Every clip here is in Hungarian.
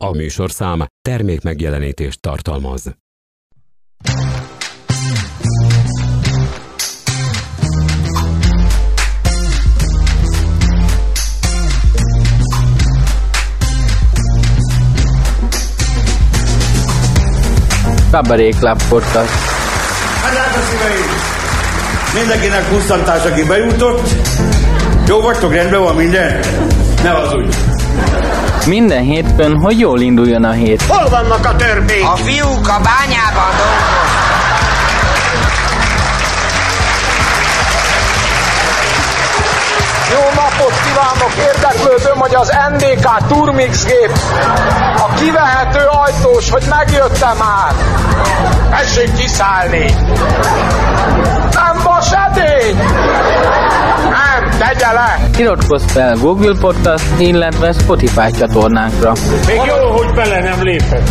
A műsorszám termék megjelenítést tartalmaz. Kabaré Club Podcast. Hát a szíveim! Mindenkinek pusztantás, aki bejutott. Jó vagytok, rendben van minden? Ne az úgy. Minden hétfőn, hogy jól induljon a hét. Hol vannak a törpék? A fiúk a bányában dolgoznak. Jó napot kívánok! Érdeklődöm, hogy az NDK Turmix gép a kivehető ajtós, hogy megjöttem már. Tessék kiszállni! Nem vas edény! Tegye le! Iratkozz fel Google Podcast, illetve Spotify csatornánkra. Még jó, hogy bele nem lépett.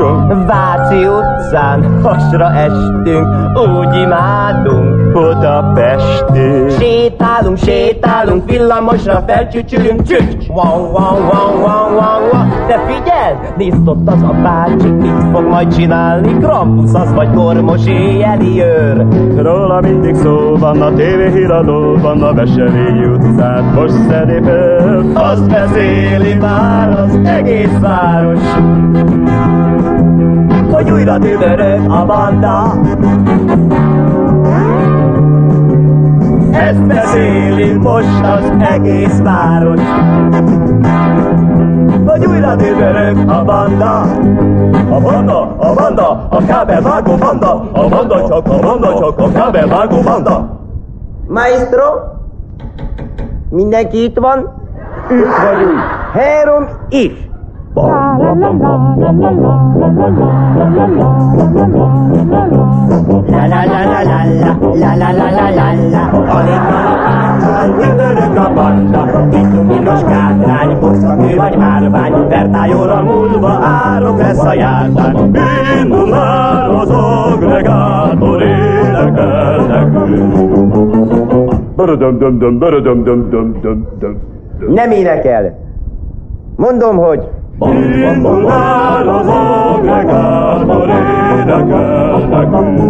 Vá-te utcán hasra estünk, úgy imádunk. Budapesti. Sétálunk, sétálunk, villamosra felcsücsülünk, csücs, wow, wow, wow, wow, wow, wow. De figyeld, nézd ott az a bácsi, mit fog majd csinálni, Krampus az vagy kormos éjjeli őr. Róla mindig szó van, a tévéhíradóban, a Veselényi utcát most szedi föl. Azt beszéli már az egész város, hogy újra dübörög a banda. Ezt beszéli most az egész város, hogy újra dübörög a banda. A banda, a banda, a kábelvágó banda, a banda csak, a banda csak, a kábelvágó banda. Maestro, mindenki itt van? Itt vagyunk. Három is. La. Nem énekel. Mondom, hogy Indul már az agregátor, énekel nekünk.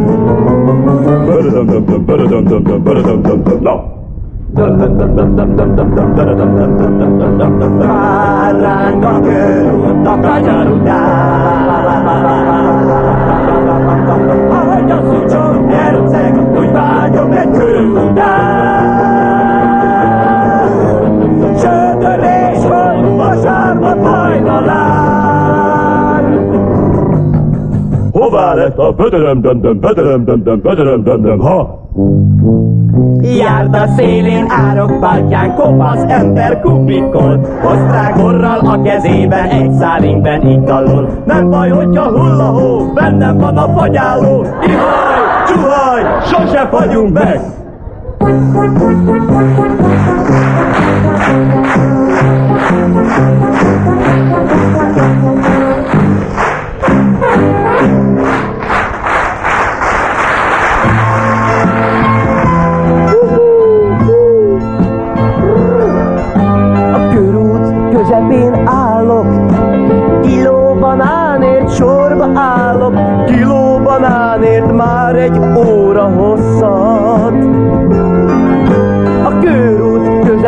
Börödöm, döm, döm, börödöm, döm, döm, börödöm, döm, döm, na. már ránk a körút a kanyar után. Ahogy a szúcsom herceg, úgy vágyom egy körül után. Hajnalán. Hová lett a bödöröm, döm, döm, bödöröm, döm, döm, bödöröm, döm, döm, ha? Járda szélén, árok partján, kopasz ember kubikol, osztrák orral a kezében, egy szálinkben italol. Nem baj, hogyha a hó, bennem van a fagyáló, ihaj, csuhaj, sose fagyunk meg! A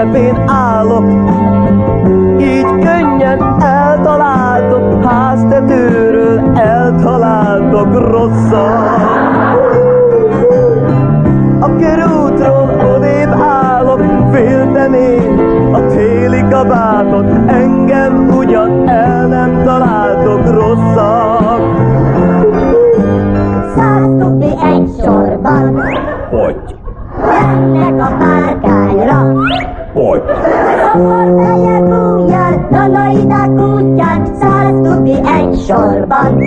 közepén állok, így könnyen eltaláltok, háztetőről eltaláltok rosszat. A körútról odébb állok, féltem én a téli kabátot, engem ugyan el nem találtok rosszak. Száz egy sorban, Hogy? Hogy? Szoportája kújjal, nanaidák útján, száraz sorban.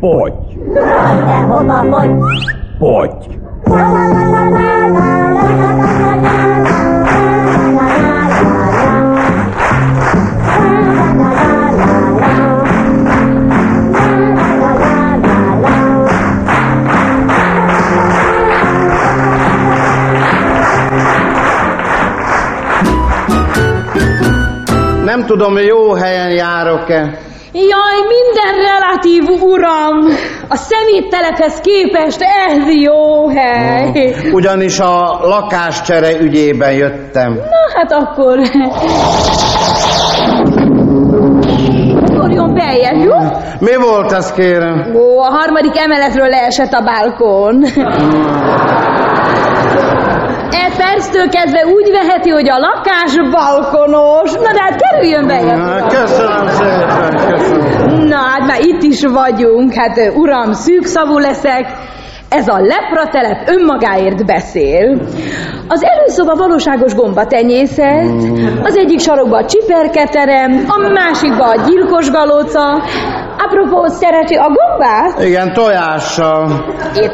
Poty, De hova fogy? poty. La la la la la la Nem tudom, jó helyen járok-e. Jaj, minden relatív, uram! A szeméttelephez képest ez jó hely. Ugyanis a lakáscsere ügyében jöttem. Na hát akkor... Ugorjon beljebb, jó? Mi volt ez, kérem? Ó, a harmadik emeletről leesett a balkon. E perctől kezdve úgy veheti, hogy a lakás balkonos. Na de hát kerüljön beljebb. Na, Köszönöm szépen, köszönöm. Na, hát már itt is vagyunk. Hát, uram, szűkszavú leszek. Ez a lepratelep önmagáért beszél. Az előszoba valóságos gombatenyészet, az egyik sarokban a csiperketerem, a másikban a gyilkos galóca. Apropó, szereti a gombát? Igen, tojással.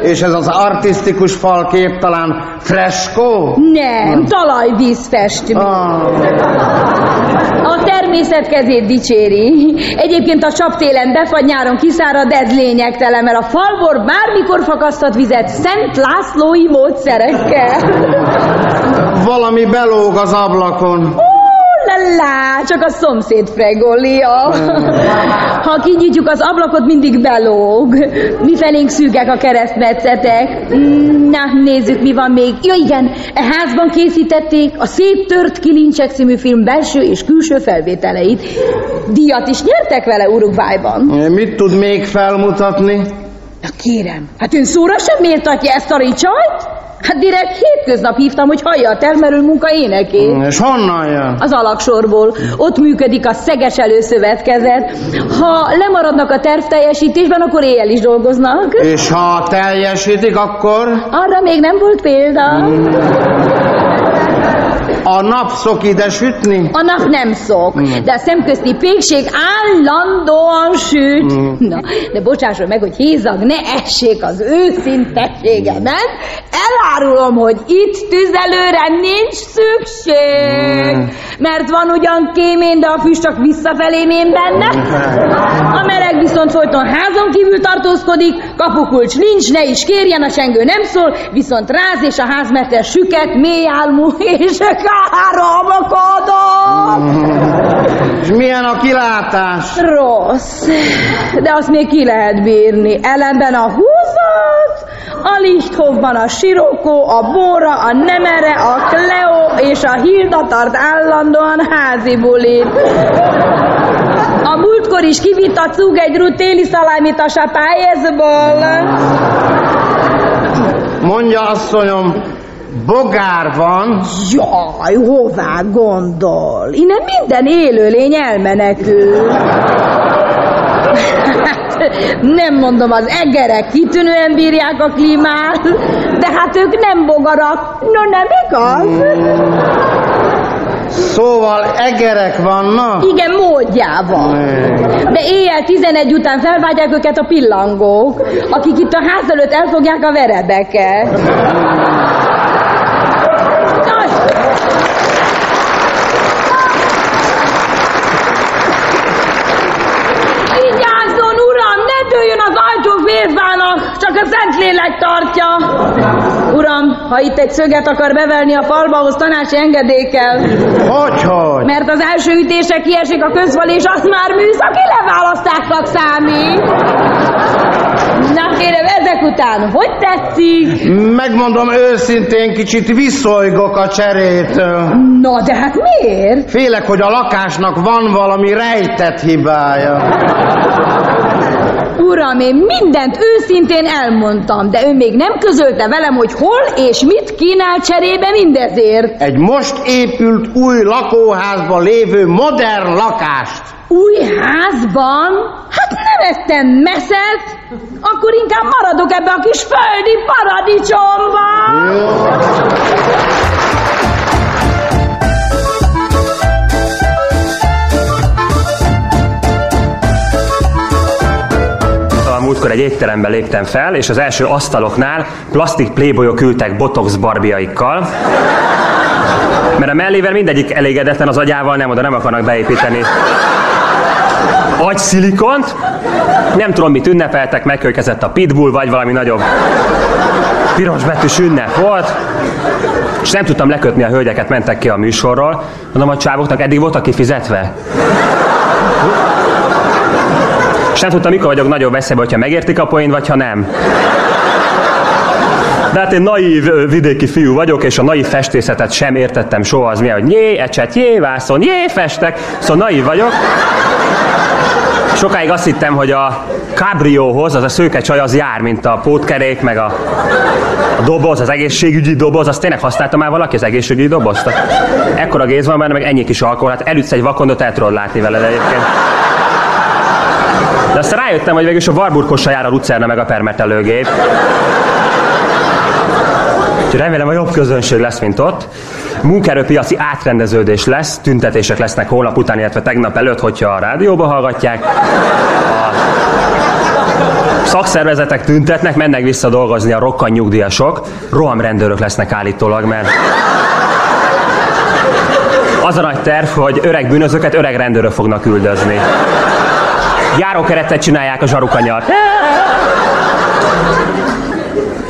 És ez az artistikus falkép talán freskó? Nem, talajvízfestmény. Ah, A természet kezét dicséri. Egyébként a csaptélen befagy, nyáron kiszárad, ez lényegtelen, mert a falbor bármikor fakasztat vizet Szent Lászlói módszerekkel. valami belóg az ablakon. La, csak a szomszéd frególia. Ha kinyitjuk az ablakot, mindig belóg. Mi felénk szűkek a keresztmetszetek. Na, nézzük, mi van még. Ja igen, e házban készítették a Szép tört kilincsek című film belső és külső felvételeit. Díjat is nyertek vele Uruguayban. Mit tud még felmutatni? Na kérem, hát ön szóra sem méltatja ezt a ricsajt? Hát direkt hétköznap hívtam, hogy hallja a termelő munka énekét. És honnan jön? Az alaksorból. Ott működik a szeges előszövetkezet. Ha lemaradnak a tervteljesítésben, akkor éjjel is dolgoznak. És ha teljesítik, akkor Arra még nem volt példa. A nap szok ide sütni? A nap nem szok, de a szemközti pékség állandóan süt. Na, de bocsásson meg, hogy hézag ne essék az őszintességemen. Elárulom, hogy itt tüzelőre nincs szükség. Mert van ugyan kémén, de a füst csak visszafelé mén benne. A meleg viszont folyton házon kívül tartózkodik, kapukulcs nincs, ne is kérjen, a sengő nem szól, viszont ráz és a házmeter süket, mély álmú és káromkodom. És milyen a kilátás? Rossz, de azt még ki lehet bírni. Ellenben a húzat, a Lichthofban a Sirokó, a Bóra, a Nemere, a Cleo és a Hilda tart állandóan házi bulit. A múltkor is kivitt a cúg egy téli szalámit a sapályezból. Mondja asszonyom, bogár van, Jaj, hová gondol? Innen minden élőlény elmenekül. Hát, nem mondom, az egerek kitűnően bírják a klímát, de hát ők nem bogarak. No, nem igaz? szóval egerek vannak. Igen, módjában. De éjjel 11 után felvágyják őket a pillangók, akik itt a ház előtt elfogják a verebeket. Nos, Vigyázzon, uram, ne dőljön az félfának, csak a Szentlélek tartja. Uram, ha itt egy szöget akar bevelni a falba, ahhoz tanácsi engedély kell. Hogyhogy? Mert az első ütése kiesik a közval, és azt már műszaki leválasztásnak számít. Na kérem, ezek után hogy tetszik? Megmondom őszintén, kicsit viszolygok a cserétől. Na, de hát miért? Félek, hogy a lakásnak van valami rejtett hibája. Uram, én mindent őszintén elmondtam, de ő még nem közölte velem, hogy hol és mit kínál cserébe mindezért. Egy most épült új lakóházban lévő modern lakást. Új házban? Hát nem ettem messzet, akkor inkább maradok ebbe a kis földi paradicsomban. múltkor egy étterembe léptem fel, és az első asztaloknál plastik playboyok ültek botox barbiaikkal, mert a mellével mindegyik elégedetlen az agyával, nem oda nem akarnak beépíteni agyszilikont. Nem tudom, mit ünnepeltek, megkölykezett a pitbull, vagy valami nagyobb piros betűs ünnep volt. És nem tudtam lekötni a hölgyeket, mentek ki a műsorról. Mondom, a csávoknak eddig voltak kifizetve. És nem tudtam, mikor vagyok nagyobb veszélybe, hogyha megértik a poén, vagy ha nem. De hát én naív vidéki fiú vagyok, és a naív festészetet sem értettem soha az mi, hogy jé, ecset, jé, vászon, jé, festek. Szóval naív vagyok. Sokáig azt hittem, hogy a cabrióhoz, az a szőke csaj az jár, mint a pótkerék, meg a, a doboz, az egészségügyi doboz, azt tényleg használta már valaki az egészségügyi dobozt? Ekkora géz van benne, meg ennyi kis alkohol, hát elütsz egy vakondot, el tudod látni veled egyébként. De aztán rájöttem, hogy végülis a Warburg jár a Lucerna meg a permetelőgép. Úgyhogy remélem, a jobb közönség lesz, mint ott. Munkaerőpiaci átrendeződés lesz, tüntetések lesznek holnap után, illetve tegnap előtt, hogyha a rádióba hallgatják. A szakszervezetek tüntetnek, mennek vissza dolgozni a rokkan nyugdíjasok. Rohamrendőrök lesznek állítólag, mert az a nagy terv, hogy öreg bűnözőket öreg rendőrök fognak üldözni. Járókeretet csinálják a zsarukanyart.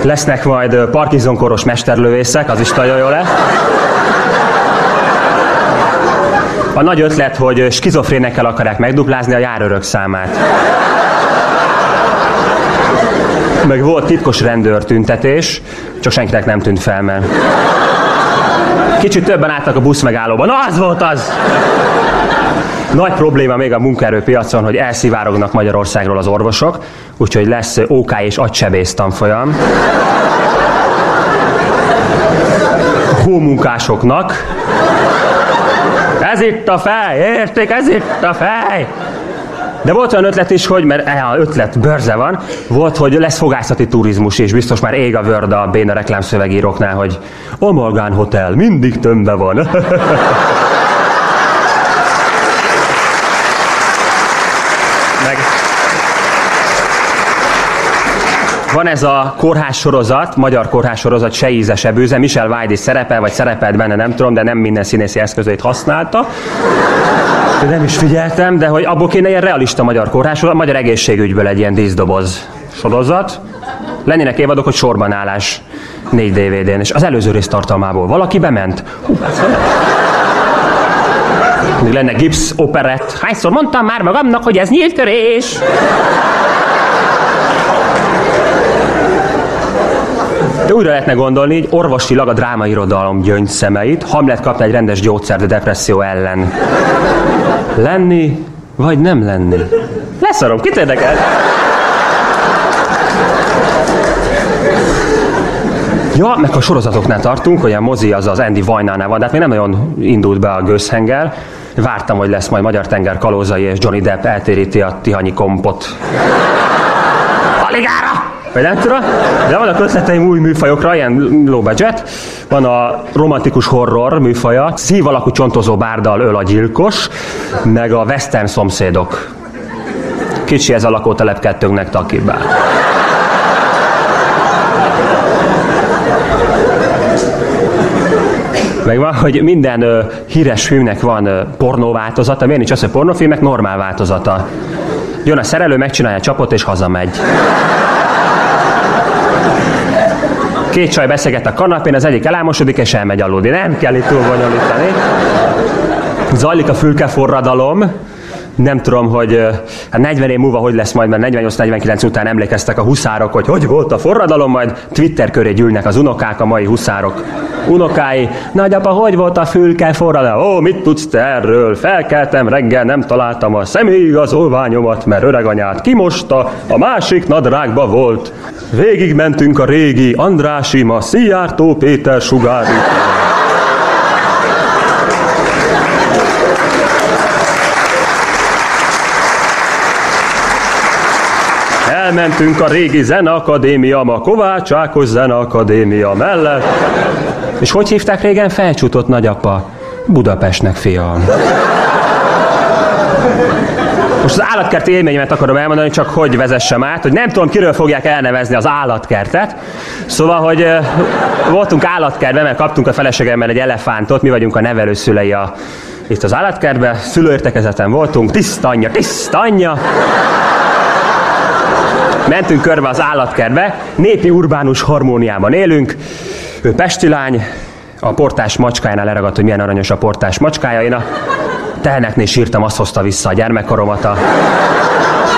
Lesznek majd Parkinson-koros mesterlövészek, az is nagyon jó lesz. A nagy ötlet, hogy skizofrénekkel akarják megduplázni a járőrök számát. Meg volt titkos rendőr tüntetés, csak senkinek nem tűnt fel, mert kicsit többen álltak a busz megállóban. Na, az volt az! Nagy probléma még a munkaerőpiacon, hogy elszivárognak Magyarországról az orvosok, úgyhogy lesz OK és agysebész tanfolyam. Hómunkásoknak. Ez itt a fej, érték, ez itt a fej! De volt olyan ötlet is, hogy, mert eh, ötlet bőrze van, volt, hogy lesz fogászati turizmus, és biztos már ég a vörd a béna reklámszövegíróknál, hogy Amalgán Hotel mindig tömbe van. Meg van ez a kórház sorozat, magyar kórház sorozat, se íze, se bőze, Michel Vájdi szerepel, vagy szerepelt benne, nem tudom, de nem minden színészi eszközét használta. De nem is figyeltem, de hogy abból kéne ilyen realista magyar kórház, sorozat, magyar egészségügyből egy ilyen díszdoboz sorozat. Lennének évadok, hogy sorban állás négy DVD-n, és az előző rész tartalmából valaki bement. Hú, még lenne gipsz operett. Hányszor mondtam már magamnak, hogy ez nyílt törés? De újra lehetne gondolni, hogy orvosilag a drámairodalom gyöngyszemeit, Hamlet kapna egy rendes gyógyszert a depresszió ellen. Lenni, vagy nem lenni? Leszarom, kit érdekel? Ja, meg a sorozatoknál tartunk, hogy a mozi az az Andy Vajnánál van, de hát még nem nagyon indult be a gőzhengel. Vártam, hogy lesz majd Magyar Tenger kalózai, és Johnny Depp eltéríti a Tihanyi kompot. Aligára! Vagy nem tudom, de vannak ötleteim új műfajokra, ilyen low budget. Van a romantikus horror műfaja, szív alakú csontozó bárdal öl a gyilkos, meg a western szomszédok. Kicsi ez a lakótelep kettőnknek takibál. Meg van, hogy minden ö, híres filmnek van ö, pornó változata, miért nincs az, hogy pornófilmek normál változata. Jön a szerelő, megcsinálja a csapot és hazamegy. Két csaj beszélget a kanapén, az egyik elámosodik és elmegy aludni. Nem kell itt túl bonyolítani. Zajlik a fülkeforradalom, nem tudom, hogy hát 40 év múlva hogy lesz majd, mert 48-49 után emlékeztek a huszárok, hogy hogy volt a forradalom, majd Twitter köré gyűlnek az unokák, a mai huszárok unokái. Nagyapa, hogy volt a fülke forradalom? Ó, mit tudsz te erről? Felkeltem reggel, nem találtam a személyigazolványomat, mert öreganyát kimosta, a másik nadrágba volt. Végig mentünk a régi Andrási, ma Szijjártó Péter sugári. Elmentünk a régi Zeneakadémia, ma Kovács Ákos Zeneakadémia mellett. És hogy hívták régen felcsútott nagyapa? Budapestnek, fiam. Most az állatkerti élményemet akarom elmondani, csak hogy vezessem át, hogy nem tudom, kiről fogják elnevezni az állatkertet. Szóval, hogy voltunk állatkertben, mert kaptunk a feleségemmel egy elefántot, mi vagyunk a nevelőszülei a, itt az állatkertben, szülőértekezeten voltunk, tiszta anyja, tiszta anyja. Mentünk körbe az állatkertbe, népi urbánus harmóniában élünk. Ő pesti lány, a portás macskájánál leragadt, hogy milyen aranyos a portás macskája. Én a teheneknél sírtam, azt hozta vissza a gyermekkoromat. A,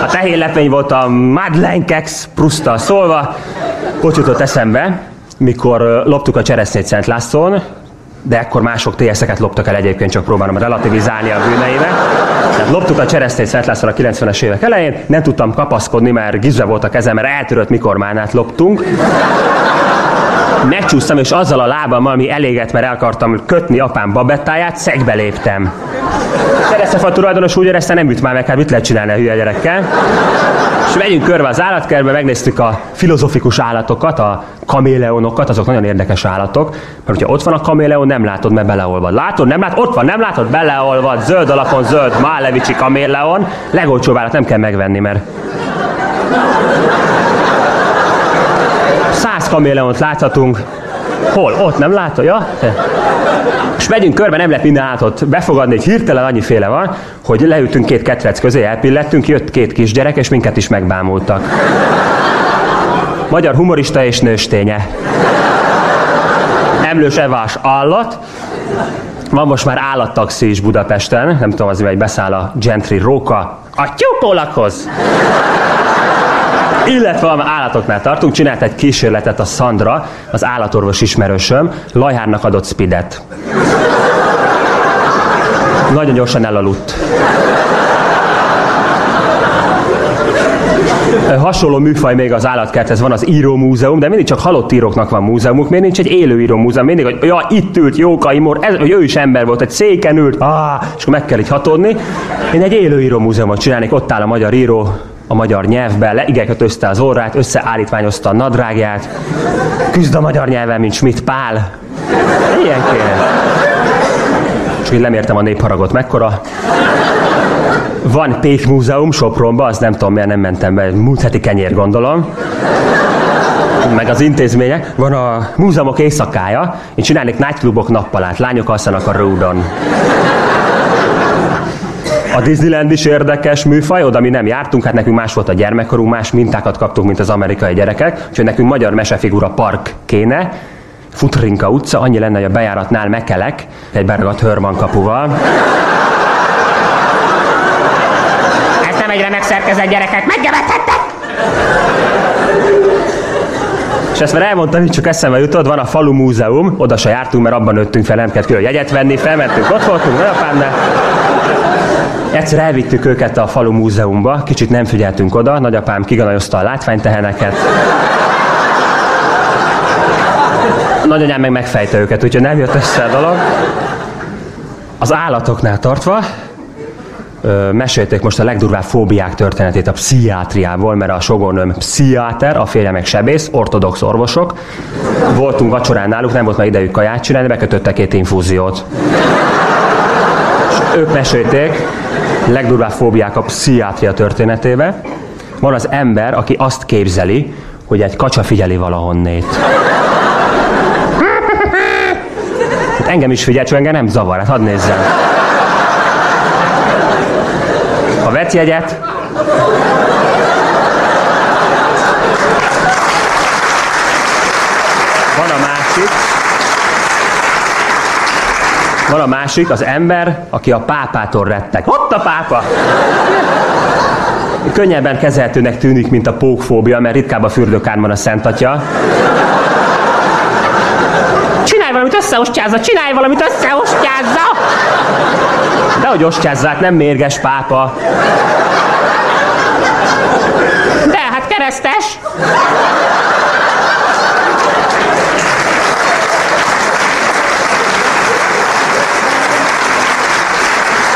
a tehén volt a Madeleine Kex Prusztal szólva. Hogy jutott eszembe, mikor loptuk a cseresznyét Szent Lászlón, de ekkor mások TS-eket loptak el egyébként, csak próbálom relativizálni a bűneimet. Tehát loptuk a cseresznyét Szent Lászlón a 90-es évek elején, nem tudtam kapaszkodni, mert gizve volt a kezem, mert eltörött mikor mánát loptunk. Megcsúsztam, és azzal a lábammal, ami eléget, mert el akartam kötni apám babettáját, szegbe léptem. Keresztefa tulajdonos úgy érezte, nem üt már meg, hát mit lehet csinálni a hülye gyerekkel. Megyünk körbe az állatkertbe, megnéztük a filozofikus állatokat, a kaméleonokat, azok nagyon érdekes állatok, mert hogyha ott van a kaméleon, nem látod, mert beleolvad. Látod, nem látod, ott van, nem látod, beleolvad, zöld alapon zöld, Málevicsi kaméleon, legolcsóbb állat nem kell megvenni, mert száz kaméleont láthatunk. Hol? Ott nem látod? Ja? És megyünk körbe, nem lehet minden állatot befogadni, hogy hirtelen annyiféle van, hogy leültünk két ketrec közé, elpillettünk, jött két kisgyerek, és minket is megbámultak. Magyar humorista és nősténye. Emlős Evás állat. Van most már állattaxi is Budapesten, nem tudom, az hogy beszáll a Gentry Róka a tyúkólakhoz. Illetve a állatoknál tartunk, csinált egy kísérletet a Sandra, az állatorvos ismerősöm, Lajhárnak adott spidet. Nagyon gyorsan elaludt. Hasonló műfaj még az állatkerthez van az író múzeum, de mindig csak halott íróknak van múzeumuk. Miért nincs egy élő író múzeum? Mindig, hogy ja, itt ült Jóka Imor, ez, hogy ő is ember volt, egy széken ült, ah, és akkor meg kell így hatódni. Én egy élő író múzeumot csinálnék, ott áll a magyar író, a magyar nyelvben, leigekötözte az orrát, összeállítványozta a nadrágját, küzd a magyar nyelven, mint Schmidt Pál. Ilyen kéne. És így nem értem a népharagot mekkora. Van Pék Múzeum Sopronban, az nem tudom miért nem mentem be, múlt heti kenyér gondolom. Meg az intézmények. Van a múzeumok éjszakája, én csinálnék nightclubok nappalát, lányok alszanak a ródon. A Disneyland is érdekes műfaj, oda mi nem jártunk, hát nekünk más volt a gyermekkorunk, más mintákat kaptunk, mint az amerikai gyerekek, úgyhogy nekünk magyar mesefigura park kéne, Futrinka utca, annyi lenne, hogy a bejáratnál mekelek, egy beragadt hörman kapuval. Ez nem egy remek szerkezet, gyerekek, meggevethettek! És ezt már elmondtam, hogy csak eszembe jutott, van a falu múzeum, oda se jártunk, mert abban nőttünk fel, nem kellett külön jegyet venni, felmentünk, ott voltunk, nagyapámnál. Egyszer elvittük őket a falu múzeumba, kicsit nem figyeltünk oda, nagyapám kiganajozta a látványteheneket. Nagyanyám meg megfejte őket, úgyhogy nem jött össze a dolog. Az állatoknál tartva, ö, mesélték most a legdurvább fóbiák történetét a pszichiátriából, mert a sogornőm pszichiáter, a férje meg sebész, ortodox orvosok. Voltunk vacsorán náluk, nem volt már idejük kaját csinálni, bekötöttek két infúziót. És ők mesélték legdurvább fóbiák a pszichiátria történetébe. Van az ember, aki azt képzeli, hogy egy kacsa figyeli valahonnét. Hát engem is figyel, csak engem nem zavar, hát hadd nézzem. A vetjegyet. Van a másik. Van a másik, az ember, aki a pápától rettek. Ott a pápa! Könnyebben kezelhetőnek tűnik, mint a pókfóbia, mert ritkább a fürdőkárban a Szent Atya. Csinálj valamit, összeostjázza, csinálj valamit, összeostjázza! De hogy ostjázzák, nem mérges pápa. De hát keresztes!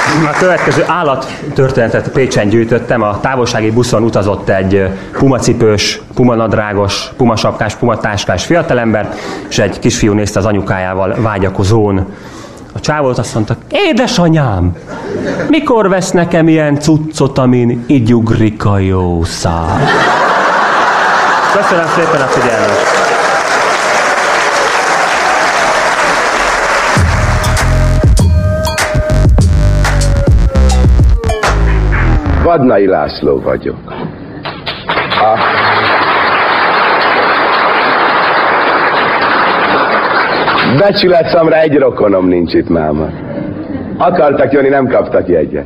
A következő állattörténetet Pécsen gyűjtöttem. A távolsági buszon utazott egy pumacipős, pumanadrágos, pumasapkás, pumatáskás fiatalember, és egy kisfiú nézte az anyukájával vágyakozón A csávót azt mondta, édesanyám, mikor vesz nekem ilyen cuccot, amin így ugrik a jó szál? Köszönöm szépen a figyelmet! Vadnai László vagyok. A... Becsületszamra egy rokonom nincs itt máma. Akartak jönni, nem kaptak jegyet.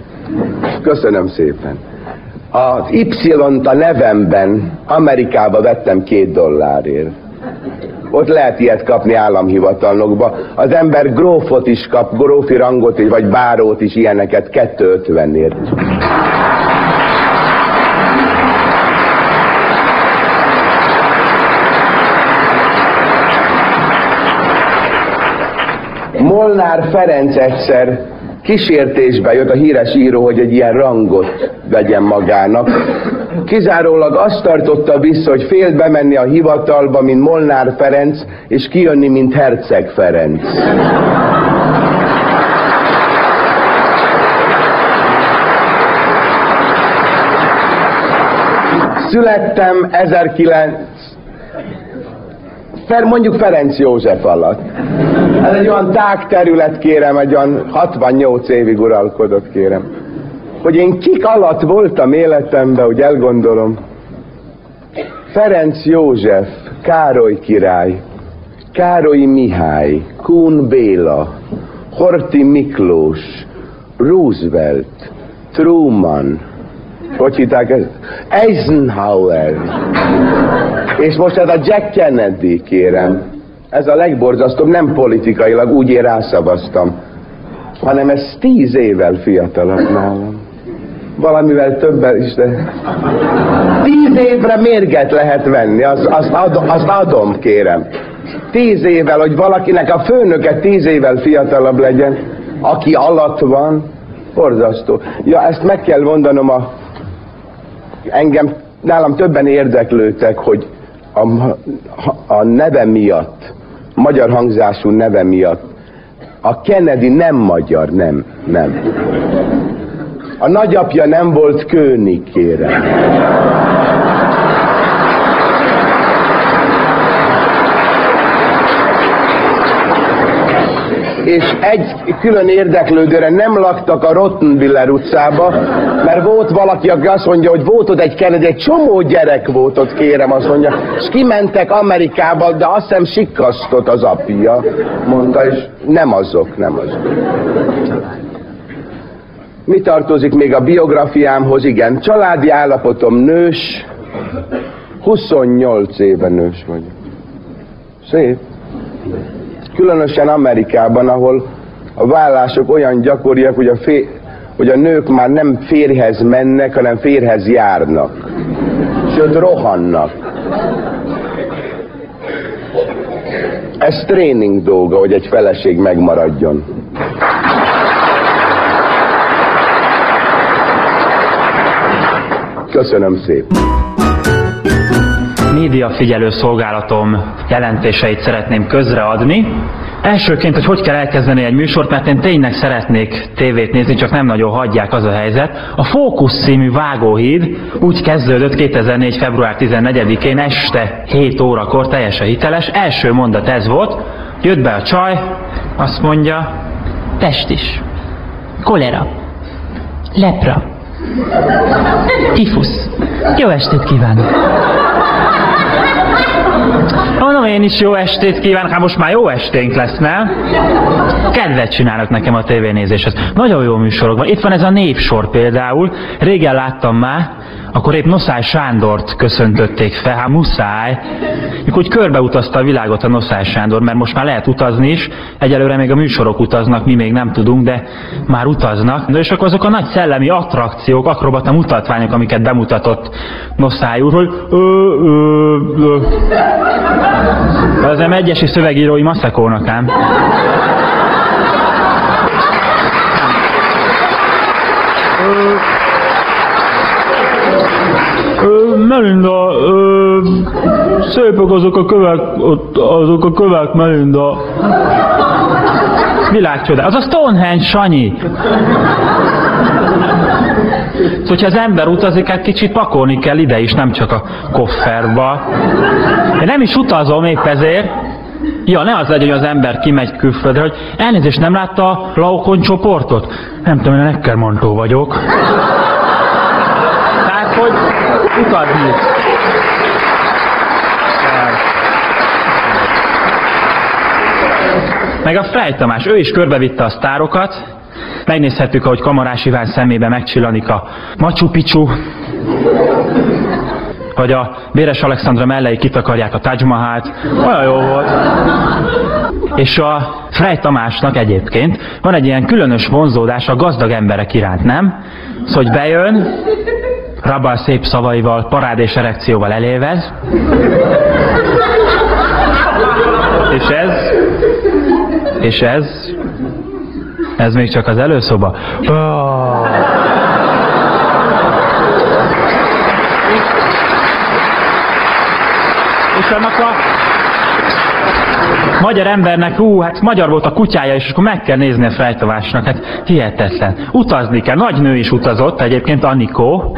Köszönöm szépen. Az Y-t a nevemben Amerikába vettem két dollárért. Ott lehet ilyet kapni államhivatalnokba. Az ember grófot is kap, grófi rangot, vagy bárót is ilyeneket 250-ért. Molnár Ferenc egyszer kísértésbe jött a híres író, hogy egy ilyen rangot vegyen magának. Kizárólag azt tartotta vissza, hogy fél bemenni a hivatalba, mint Molnár Ferenc, és kijönni, mint Herceg Ferenc. Születtem 1900 Fer, mondjuk Ferenc József alatt. Ez egy olyan tág terület, kérem, egy olyan 68 évig uralkodott, kérem. Hogy én kik alatt voltam életemben, hogy elgondolom. Ferenc József, Károly király, Károly Mihály, Kun Béla, Horti Miklós, Roosevelt, Truman, hogy hitták ezt? Eisenhower. És most ez a Jack Kennedy, kérem. Ez a legborzasztóbb, nem politikailag, úgy én rászavaztam, hanem ez tíz évvel fiatalabb nálam. Valamivel többel is, de... Tíz évre mérget lehet venni, azt, azt, adom, azt adom, kérem. Tíz évvel, hogy valakinek a főnöke tíz évvel fiatalabb legyen, aki alatt van, borzasztó. Ja, ezt meg kell mondanom a engem nálam többen érdeklődtek, hogy a, a neve miatt, magyar hangzású neve miatt, a Kennedy nem magyar, nem, nem. A nagyapja nem volt König, kérem. És egy külön érdeklődőre nem laktak a Rottenbiller utcába, mert volt valaki, aki azt mondja, hogy volt ott egy Kennedy, egy csomó gyerek volt ott, kérem, azt mondja, és kimentek Amerikába, de azt hiszem sikkasztott az apja, mondta, és nem azok, nem azok. Mi tartozik még a biografiámhoz? Igen, családi állapotom nős, 28 éve nős vagyok. Szép. Különösen Amerikában, ahol a vállások olyan gyakoriak, hogy a, fé, hogy a nők már nem férhez mennek, hanem férhez járnak. Sőt, rohannak. Ez tréning dolga, hogy egy feleség megmaradjon. Köszönöm szépen. Média figyelő szolgálatom jelentéseit szeretném közreadni. Elsőként, hogy hogy kell elkezdeni egy műsort, mert én tényleg szeretnék tévét nézni, csak nem nagyon hagyják az a helyzet. A Fókusz című vágóhíd úgy kezdődött 2004. február 14-én este 7 órakor, teljesen hiteles. Első mondat ez volt, jött be a csaj, azt mondja, testis, kolera, lepra, tifusz. Jó estét kívánok! Mondom, én is jó estét kívánok, hát most már jó esténk lesz, nem? Kedvet csinálok nekem a tévénézéshez. Nagyon jó műsorok van. Itt van ez a népsor például. Régen láttam már, akkor épp Noszály Sándort köszöntötték fel, hát muszáj. Mikor úgy körbeutazta a világot a Noszály Sándor, mert most már lehet utazni is, egyelőre még a műsorok utaznak, mi még nem tudunk, de már utaznak. De és akkor azok a nagy szellemi attrakciók, akrobata mutatványok, amiket bemutatott Noszály úr, hogy ö, ö, ö. Az nem egyesi szövegírói maszekónak ám. Ö, Ö, Melinda, ö, szépek azok a kövek, ott, azok a kövek, Melinda. Világcsoda. Az a Stonehenge, Sanyi. Szóval, hogyha az ember utazik, hát kicsit pakolni kell ide is, nem csak a kofferba. Én nem is utazom épp ezért. Ja, ne az legyen, hogy az ember kimegy külföldre, hogy elnézést nem látta a Laokon csoportot? Nem tudom, én Neckermantó vagyok. Tehát, hogy utazni. Meg a Frey Tamás, ő is körbevitte a sztárokat, megnézhettük, ahogy Kamarás Iván szemébe megcsillanik a Machu Picchu, vagy a Béres Alexandra mellei kitakarják a Taj Mahalt. Olyan jó volt. És a Frey Tamásnak egyébként van egy ilyen különös vonzódás a gazdag emberek iránt, nem? Szóval, hogy bejön, Rabal szép szavaival, parád és erekcióval elévez, és ez, és ez, ez még csak az előszoba. És annak a magyar embernek, hú, hát magyar volt a kutyája, és akkor meg kell nézni a fejtavásnak, hát hihetetlen. Utazni kell, nagy nő is utazott, egyébként Anikó,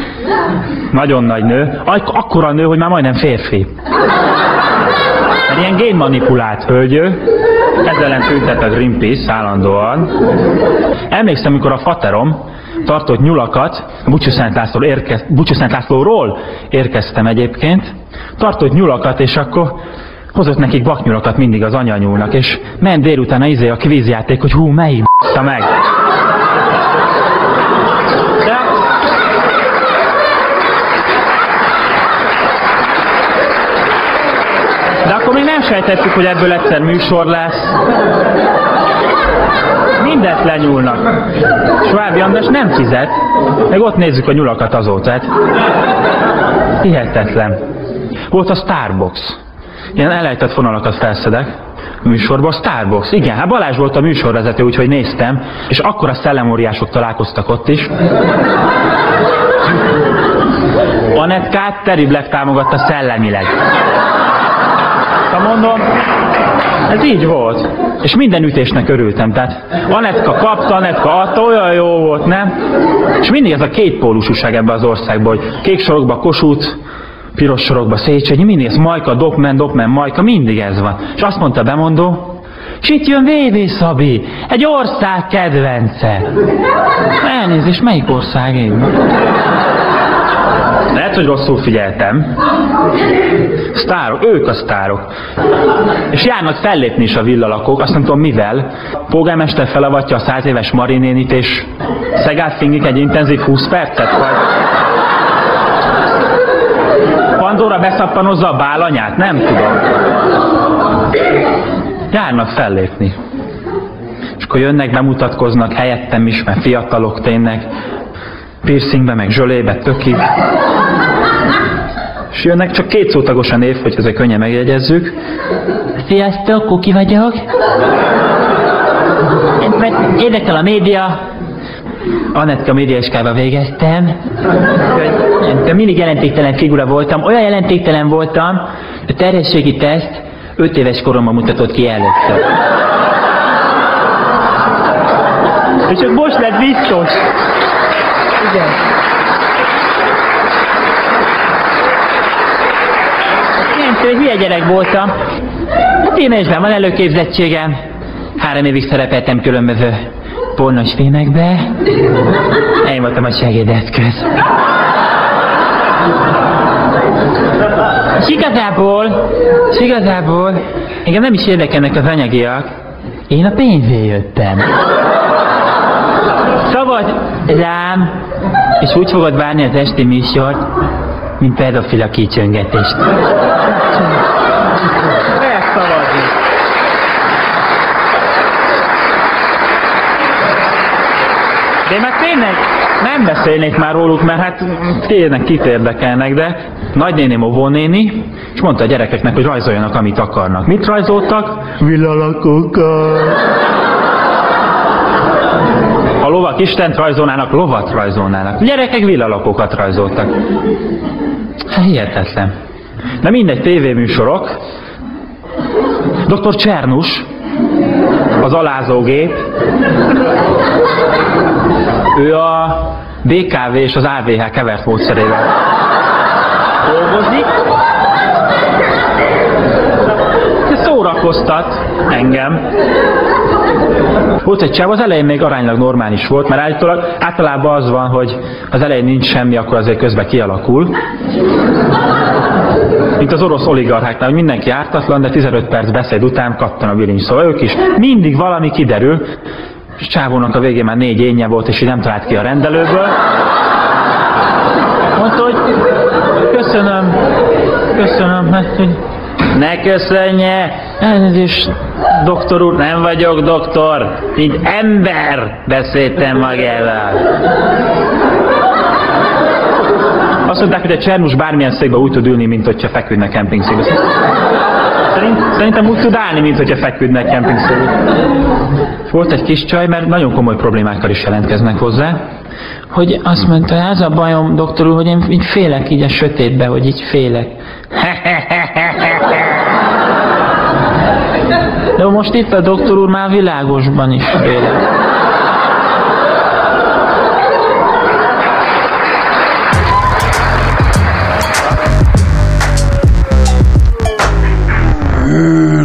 nagyon nagy nő, Ak- akkora nő, hogy már majdnem férfi. Egy ilyen génmanipulált hölgyő, ezzel ellen tüntet a Greenpeace állandóan. Emlékszem, amikor a faterom tartott nyulakat, Bucsú Szent, László érkez, Bucsú Szent Lászlóról érkeztem egyébként, tartott nyulakat, és akkor hozott nekik vaknyulakat mindig az anyanyúlnak, és ment délután a izé a kvízjáték, hogy hú, melyik b***ta meg. De... De akkor még sejtettük, hogy ebből egyszer műsor lesz. Mindent lenyúlnak. Svábi András nem fizet, meg ott nézzük a nyulakat azóta. Hihetetlen. Volt a Starbucks. Ilyen elejtett vonalakat felszedek a műsorban. A Starbucks. Igen, hát Balázs volt a műsorvezető, úgyhogy néztem, és akkor a szellemóriások találkoztak ott is. Anetkát Terry Black támogatta szellemileg. Ha mondom, ez így volt. És minden ütésnek örültem. Tehát Anetka kapta, Anetka adta, olyan jó volt, nem? És mindig ez a két pólusúság ebbe az országban, hogy kék sorokba Kossuth, piros sorokba Széchenyi, mindig ez Majka, Dokmen, Dokmen, Majka, mindig ez van. És azt mondta a bemondó, és itt jön VV Szabi, egy ország kedvence. Elnézést, melyik ország én? Lehet, hogy rosszul figyeltem. Sztárok, ők a sztárok. És járnak fellépni is a villalakók, azt nem tudom mivel. Polgármester felavatja a száz éves Marinénit, és Szegát fingik egy intenzív 20 percet, vagy... Pandora beszappanozza a bálanyát? Nem tudom. Járnak fellépni. És akkor jönnek, bemutatkoznak helyettem is, mert fiatalok tényleg, piercingbe, meg zsölébe, tökig. És jönnek csak két szótagosan év, hogy ezek könnyen megjegyezzük. Sziasztok, Kuki vagyok. Mert érdekel a média. Anetka médiaiskába végeztem. De mindig jelentéktelen figura voltam. Olyan jelentéktelen voltam, a terhességi teszt 5 éves koromban mutatott ki először. És csak most lett biztos. Igen. Nem tudom, hülye gyerek voltam. A filmesben van előképzettségem. Három évig szerepeltem különböző pornos filmekbe. Én voltam a segédeszköz. És igazából, és igazából, engem nem is érdekelnek az anyagiak. Én a pénzé jöttem. Szabad rám, és úgy fogod várni az esti műsort, mint pedofila kicsöngetést. Lehet szavazni. De én már tényleg nem beszélnék már róluk, mert hát tényleg kit érdekelnek, de nagynéném óvónéni, és mondta a gyerekeknek, hogy rajzoljanak, amit akarnak. Mit rajzoltak? Villalakókat. Ha lovak Istent rajzolnának, lovat rajzolnának. A gyerekek villalakókat rajzoltak. Hihetetlen. De mindegy, tévéműsorok. Dr. Csernus, az alázógép. Ő a DKV és az AVH kevert módszerével dolgozik. Ez szórakoztat engem. Volt egy csáv, az elején még aránylag normális volt, mert állítólag általában az van, hogy az elején nincs semmi, akkor azért közben kialakul. Mint az orosz oligarcháknál, hogy mindenki ártatlan, de 15 perc beszéd után kattan a bilincs. Szóval ők is mindig valami kiderül, és csávónak a végén már négy énje volt, és így nem talált ki a rendelőből. Mondta, hogy köszönöm, köszönöm, hát, hogy ne köszönje, elnézést, doktor úr, nem vagyok doktor, így ember beszéltem magával. Azt mondták, hogy a Csernus bármilyen székbe úgy tud ülni, mint hogyha feküdne kempingszékbe. Szerint, szerintem úgy tud állni, mint hogyha feküdne kempingszékbe. Volt egy kis csaj, mert nagyon komoly problémákkal is jelentkeznek hozzá, hogy azt mondta, az a bajom, doktor úr, hogy én így félek így a sötétbe, hogy így félek. De most itt a doktor úr már világosban is félek.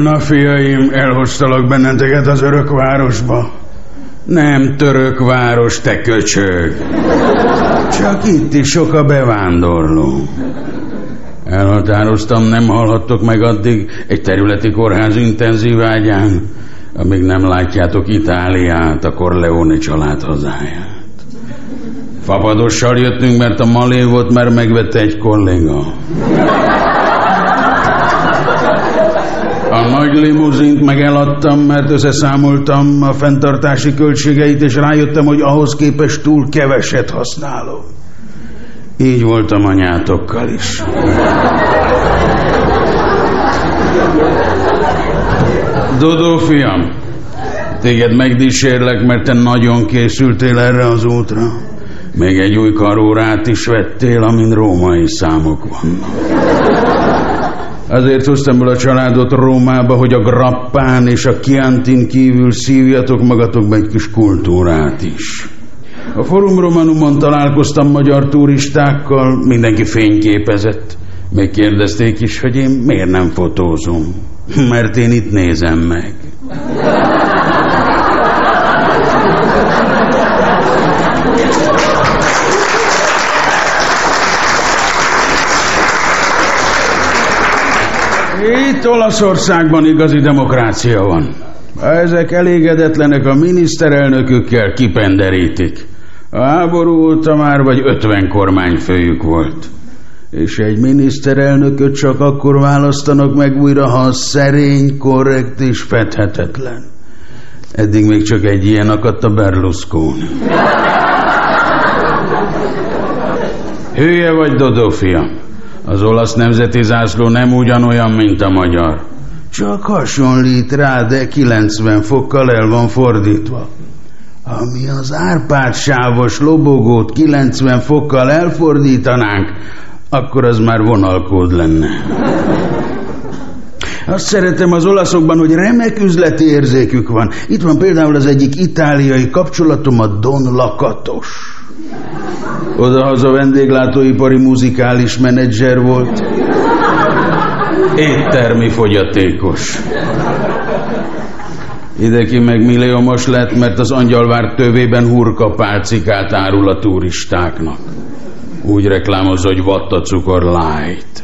Na fiaim, elhoztalak benneteket az örök városba. Nem török város, te köcsög. Csak itt is sok a bevándorló. Elhatároztam, nem hallhattok meg addig egy területi kórház intenzív ágyán, amíg nem látjátok Itáliát, a Corleone család hazáját. Fapadossal jöttünk, mert a malévot már megvette egy kolléga. A nagy limuzint meg eladtam, mert összeszámoltam a fenntartási költségeit, és rájöttem, hogy ahhoz képest túl keveset használom. Így voltam anyátokkal is. Dodó fiam, téged megdísérlek, mert te nagyon készültél erre az útra. Még egy új karórát is vettél, amin római számok vannak. Azért hoztam be a családot Rómába, hogy a grappán és a kiantin kívül szívjatok magatokba egy kis kultúrát is. A Forum Romanumon találkoztam magyar turistákkal, mindenki fényképezett. Még kérdezték is, hogy én miért nem fotózom. Mert én itt nézem meg. Itt Olaszországban igazi demokrácia van. Ha ezek elégedetlenek a miniszterelnökükkel, kipenderítik. A háború óta már vagy ötven kormányfőjük volt. És egy miniszterelnököt csak akkor választanak meg újra, ha szerény, korrekt és fedhetetlen. Eddig még csak egy ilyen akadt a Berlusconi. Hülye vagy, Dodó fiam? Az olasz nemzeti zászló nem ugyanolyan, mint a magyar. Csak hasonlít rá, de 90 fokkal el van fordítva. Ami az Árpád sávos lobogót 90 fokkal elfordítanánk, akkor az már vonalkód lenne. Azt szeretem az olaszokban, hogy remek üzleti érzékük van. Itt van például az egyik itáliai kapcsolatom, a Don Lakatos. Odahaza vendéglátóipari muzikális menedzser volt. Éttermi fogyatékos. Ideki meg milliómos lett, mert az angyalvár tövében hurka pálcikát árul a turistáknak. Úgy reklámozza, hogy vatta cukor light.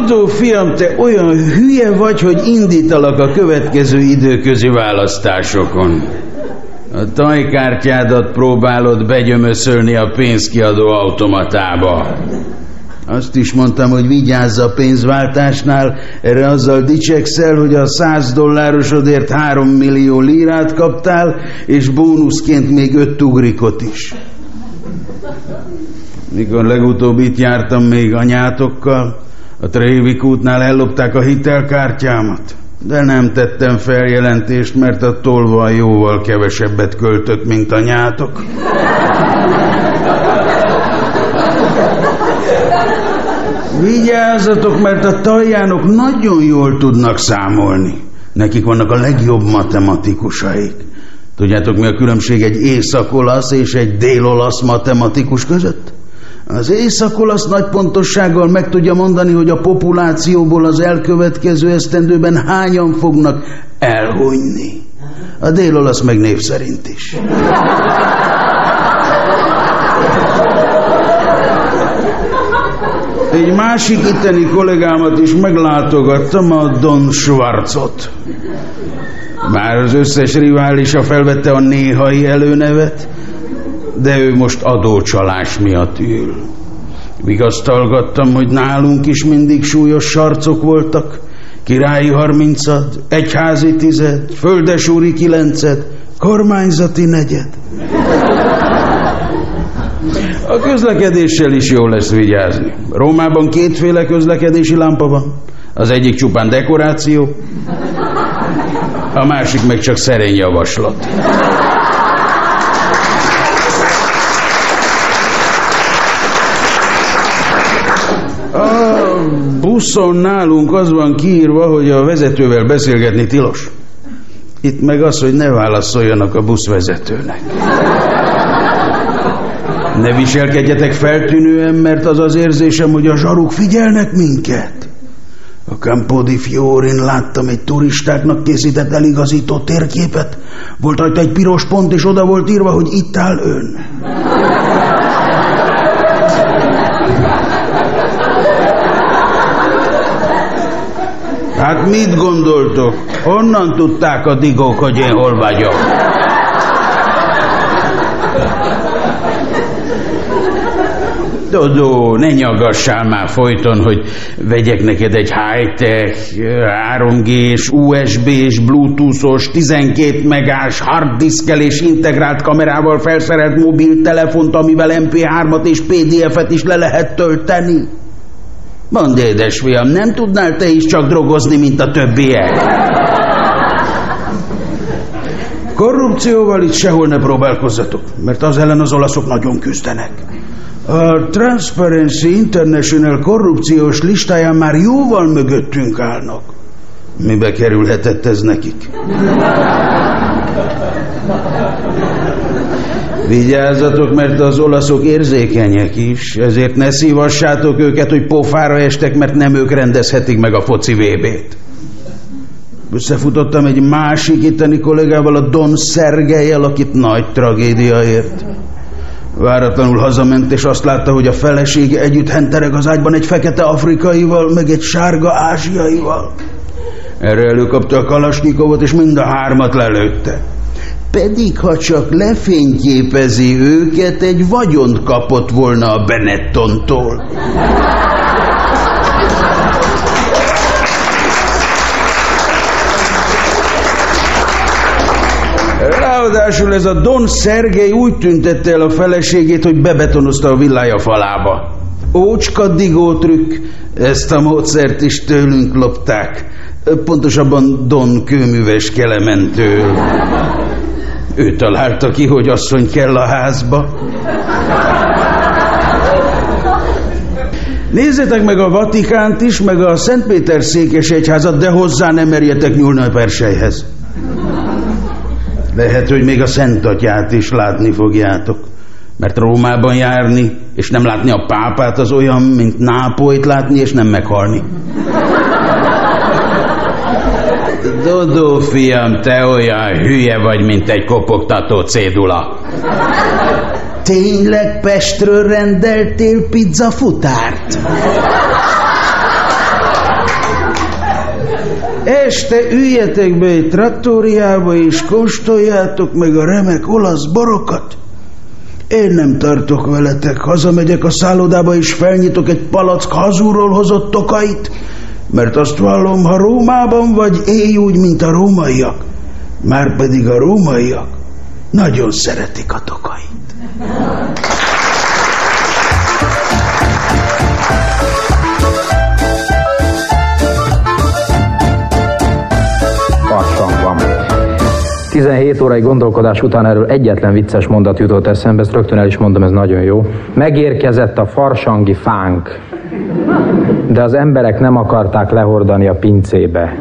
Dodó, fiam, te olyan hülye vagy, hogy indítalak a következő időközi választásokon. A tajkártyádat próbálod begyömöszölni a pénzkiadó automatába. Azt is mondtam, hogy vigyázz a pénzváltásnál, erre azzal dicsekszel, hogy a 100 dollárosodért 3 millió lírát kaptál, és bónuszként még 5 ugrikot is. Mikor legutóbb itt jártam még anyátokkal, a Trévik útnál ellopták a hitelkártyámat. De nem tettem feljelentést, mert a tolvaj jóval kevesebbet költött, mint a nyátok. Vigyázzatok, mert a taljánok nagyon jól tudnak számolni. Nekik vannak a legjobb matematikusaik. Tudjátok, mi a különbség egy észak-olasz és egy dél-olasz matematikus között? Az észak-olasz nagy pontossággal meg tudja mondani, hogy a populációból az elkövetkező esztendőben hányan fognak elhunyni. A dél-olasz meg név szerint is. Egy másik itteni kollégámat is meglátogattam, a Don Schwarzot. Már az összes riválisa felvette a néhai előnevet, de ő most adócsalás miatt ül. Vigasztalgattam, hogy nálunk is mindig súlyos sarcok voltak. Királyi harmincad, egyházi tized, földesúri kilenced, kormányzati negyed. A közlekedéssel is jó lesz vigyázni. Rómában kétféle közlekedési lámpa van. Az egyik csupán dekoráció, a másik meg csak szerény javaslat. Buszon nálunk az van kiírva, hogy a vezetővel beszélgetni tilos. Itt meg az, hogy ne válaszoljanak a buszvezetőnek. Ne viselkedjetek feltűnően, mert az az érzésem, hogy a zsaruk figyelnek minket. A Campo di Fiorin láttam egy turistáknak készített eligazító térképet. Volt rajta egy piros pont, és oda volt írva, hogy itt áll ön. Hát mit gondoltok? Honnan tudták a digók, hogy én hol vagyok? Dodó, ne nyaggassál már folyton, hogy vegyek neked egy high-tech, 3G-s, USB-s, Bluetooth-os, 12 megás harddiszkelés integrált kamerával felszerelt mobiltelefont, amivel MP3-at és PDF-et is le lehet tölteni. Mondd, édesfiam, nem tudnál te is csak drogozni, mint a többiek? Korrupcióval itt sehol ne próbálkozzatok, mert az ellen az olaszok nagyon küzdenek. A Transparency International korrupciós listáján már jóval mögöttünk állnak. Mibe kerülhetett ez nekik? Vigyázzatok, mert az olaszok érzékenyek is, ezért ne szívassátok őket, hogy pofára estek, mert nem ők rendezhetik meg a foci VB-t. Összefutottam egy másik itteni kollégával, a Don Szergelyel, akit nagy tragédia ért. Váratlanul hazament, és azt látta, hogy a felesége együtt hentereg az ágyban egy fekete afrikaival, meg egy sárga ázsiaival. Erre előkapta a kalasnyikovot, és mind a hármat lelőtte. Pedig, ha csak lefényképezi őket, egy vagyont kapott volna a Benettontól. Ráadásul ez a Don Szergej úgy tüntette el a feleségét, hogy bebetonozta a villája falába. Ócska digó trükk, ezt a módszert is tőlünk lopták. Pontosabban Don kőműves kelementől. Ő találta ki, hogy asszony kell a házba. Nézzétek meg a Vatikánt is, meg a Szentpéter székes egyházat, de hozzá nem merjetek nyúlni a persejhez. Lehet, hogy még a Szent is látni fogjátok. Mert Rómában járni, és nem látni a pápát, az olyan, mint Nápolyt látni, és nem meghalni. Dodó, fiam, te olyan hülye vagy, mint egy kopogtató cédula. Tényleg Pestről rendeltél pizzafutárt? Este üljetek be egy trattóriába, és kóstoljátok meg a remek olasz borokat. Én nem tartok veletek, hazamegyek a szállodába, és felnyitok egy palack hazúról hozott tokait, mert azt vallom, ha Rómában vagy, élj úgy, mint a rómaiak. Márpedig a rómaiak nagyon szeretik a tokait. farsang van. 17 órai gondolkodás után erről egyetlen vicces mondat jutott eszembe, ezt rögtön el is mondom, ez nagyon jó. Megérkezett a farsangi fánk. De az emberek nem akarták lehordani a pincébe.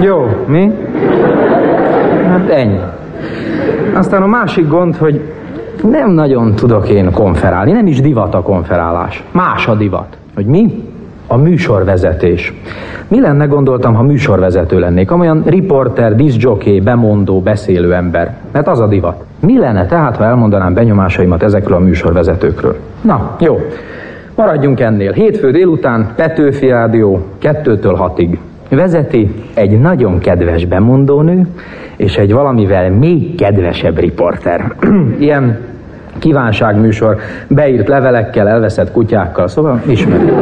Jó, mi? Hát ennyi. Aztán a másik gond, hogy nem nagyon tudok én konferálni, nem is divat a konferálás. Más a divat. Hogy mi? A műsorvezetés. Mi lenne, gondoltam, ha műsorvezető lennék? Amolyan riporter, diszjoké, bemondó, beszélő ember. Mert az a divat. Mi lenne tehát, ha elmondanám benyomásaimat ezekről a műsorvezetőkről? Na, jó. Maradjunk ennél. Hétfő délután Petőfi Rádió, kettőtől hatig. Vezeti egy nagyon kedves bemondónő, és egy valamivel még kedvesebb riporter. Ilyen kívánságműsor, beírt levelekkel, elveszett kutyákkal, szóval ismeri.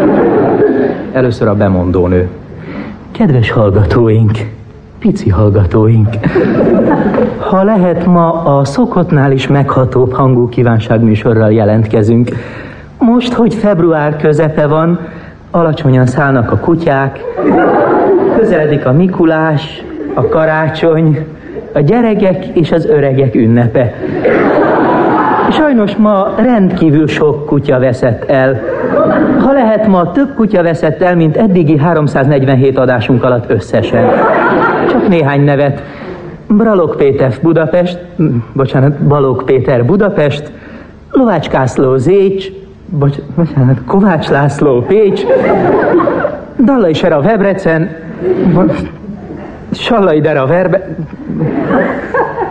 Először a bemondónő. Kedves hallgatóink, pici hallgatóink, ha lehet ma a szokottnál is meghatóbb hangú kívánságműsorral jelentkezünk. Most, hogy február közepe van, alacsonyan szállnak a kutyák, közeledik a Mikulás, a karácsony, a gyerekek és az öregek ünnepe. Sajnos ma rendkívül sok kutya veszett el. Ha lehet, ma több kutya veszett el, mint eddigi 347 adásunk alatt összesen. Csak néhány nevet. Bralok Péter Budapest, bocsánat, Balog Péter Budapest, Lovács Kászló Zécs, bocs, bocsánat, Kovács László Pécs, Dallai Sera Vebrecen, Sallai Dera Verbe,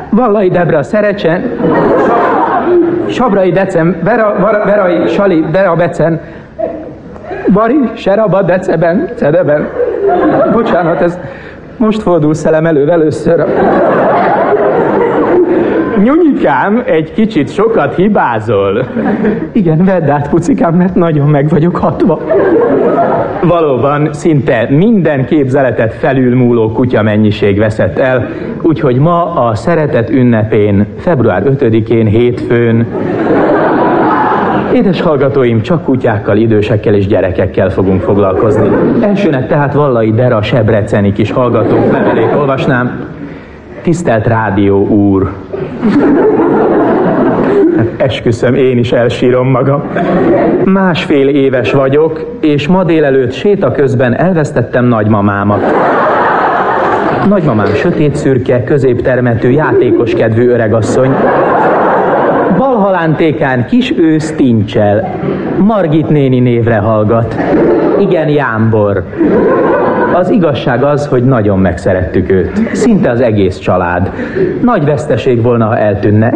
Vallai Debra Szerecsen, Sabrai Decem, Vera, Vera, Verai Sali, Vera Becen, Vari, Seraba, Deceben, Cedeben. Bocsánat, ez most fordul szelem elő először. Nyunyikám, egy kicsit sokat hibázol. Igen, vedd át, pucikám, mert nagyon meg vagyok hatva. Valóban szinte minden képzeletet felülmúló kutya mennyiség veszett el, úgyhogy ma a szeretet ünnepén, február 5-én, hétfőn, Édes hallgatóim, csak kutyákkal, idősekkel és gyerekekkel fogunk foglalkozni. Elsőnek tehát Vallai Dera Sebreceni kis hallgatók levelét olvasnám. Tisztelt Rádió úr! Hát esküszöm, én is elsírom magam. Másfél éves vagyok, és ma délelőtt séta közben elvesztettem nagymamámat. Nagymamám sötét szürke, középtermetű, játékos kedvű öregasszony. Bal halántékán kis ősz tincsel. Margit néni névre hallgat. Igen, Jámbor. Az igazság az, hogy nagyon megszerettük őt. Szinte az egész család. Nagy veszteség volna, ha eltűnne.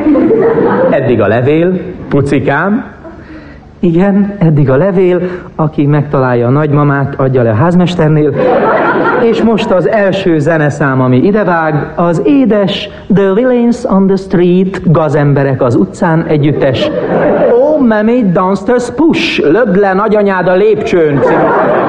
Eddig a levél, pucikám, igen, eddig a levél, aki megtalálja a nagymamát, adja le a házmesternél. És most az első zeneszám, ami idevág, az édes The Villains on the Street, gazemberek az utcán együttes. Oh, mami, downstairs push, löbd le nagyanyád a lépcsőn. című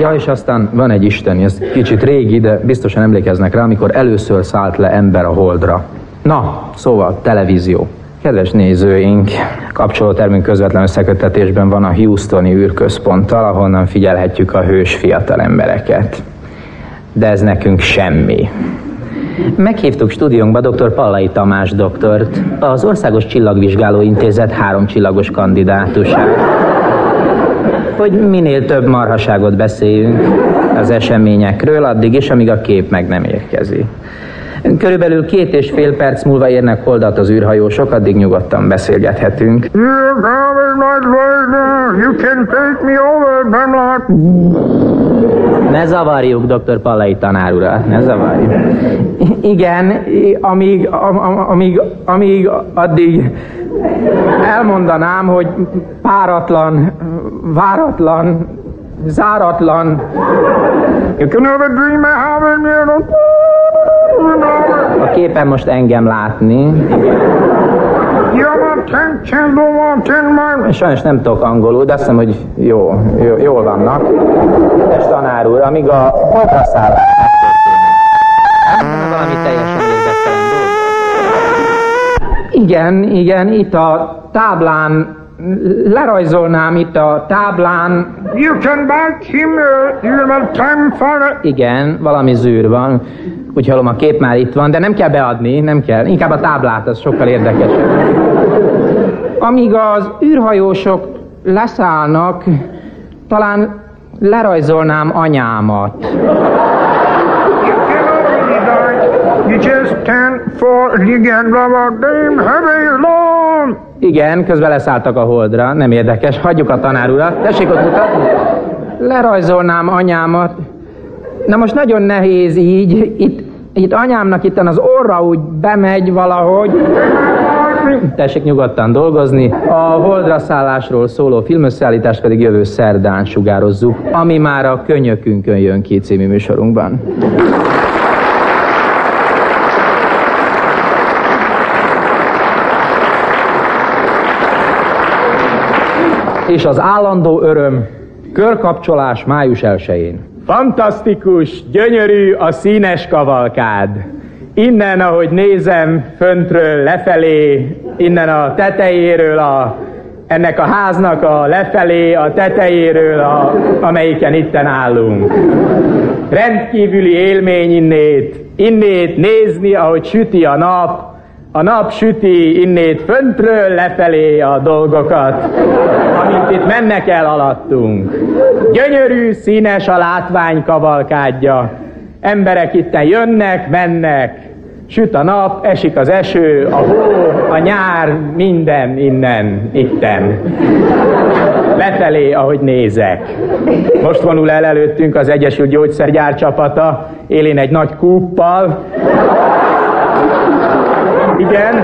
Ja, és aztán van egy isteni, ez kicsit régi, de biztosan emlékeznek rá, amikor először szállt le ember a holdra. Na, szóval televízió. Kedves nézőink, kapcsolótermünk közvetlen összekötetésben van a Houstoni űrközponttal, ahonnan figyelhetjük a hős fiatal embereket. De ez nekünk semmi. Meghívtuk stúdiónkba dr. Pallai Tamás doktort, az Országos Csillagvizsgáló Intézet három csillagos kandidátusát hogy minél több marhaságot beszéljünk az eseményekről, addig is, amíg a kép meg nem érkezik. Körülbelül két és fél perc múlva érnek holdat az űrhajósok, addig nyugodtan beszélgethetünk. You can take me over. Ne zavarjuk dr. Pallai tanár urat, ne zavarjuk. Igen, amíg, am, am- amíg, amíg addig elmondanám, hogy páratlan, váratlan, záratlan. A képen most engem látni. You're Sajnos nem tudok angolul, de azt hiszem, hogy jó, jó jól vannak. És tanár úr, amíg a holdra szállás megtörténik. valami teljesen érdektelen. Igen, igen, itt a táblán lerajzolnám itt a táblán... You can back him, uh, you have time for... Igen, valami zűr van. Úgy hallom, a kép már itt van, de nem kell beadni, nem kell. Inkább a táblát, az sokkal érdekesebb. Amíg az űrhajósok leszállnak, talán lerajzolnám anyámat. You just stand for the end of a game heavy long. Igen, közben leszálltak a holdra, nem érdekes. Hagyjuk a tanár urat. Tessék ott mutatni. Lerajzolnám anyámat. Na most nagyon nehéz így. Itt, itt anyámnak itt az orra úgy bemegy valahogy. Tessék nyugodtan dolgozni. A holdra szállásról szóló filmösszeállítást pedig jövő szerdán sugározzuk, ami már a Könyökünkön jön ki című műsorunkban. És az állandó öröm körkapcsolás május 1-én. Fantasztikus, gyönyörű a színes kavalkád. Innen, ahogy nézem, föntről lefelé, innen a tetejéről, a, ennek a háznak a lefelé, a tetejéről, a, amelyiken itten állunk. Rendkívüli élmény innét, innét nézni, ahogy süti a nap, a nap süti innét föntről lefelé a dolgokat, amint itt mennek el alattunk. Gyönyörű, színes a látvány kavalkádja. Emberek itten jönnek, mennek, süt a nap, esik az eső, a hó, a nyár, minden innen, itten. Lefelé, ahogy nézek. Most vonul el előttünk az Egyesült Gyógyszergyár csapata, élén egy nagy kúppal, igen.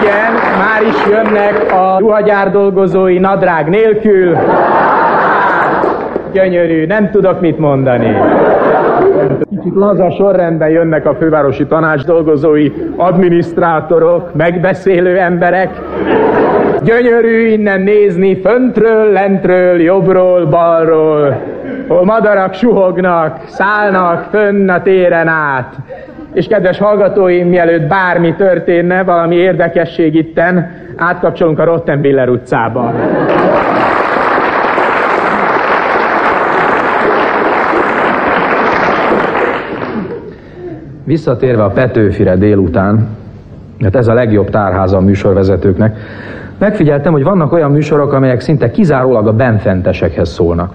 Igen, már is jönnek a ruhagyár dolgozói nadrág nélkül. Gyönyörű, nem tudok mit mondani. Kicsit laza sorrendben jönnek a fővárosi tanács dolgozói, adminisztrátorok, megbeszélő emberek. Gyönyörű innen nézni, föntről, lentről, jobbról, balról hol madarak suhognak, szállnak fönn a téren át. És kedves hallgatóim, mielőtt bármi történne, valami érdekesség itten, átkapcsolunk a Rottenbiller utcába. Visszatérve a Petőfire délután, mert ez a legjobb tárháza a műsorvezetőknek, megfigyeltem, hogy vannak olyan műsorok, amelyek szinte kizárólag a benfentesekhez szólnak.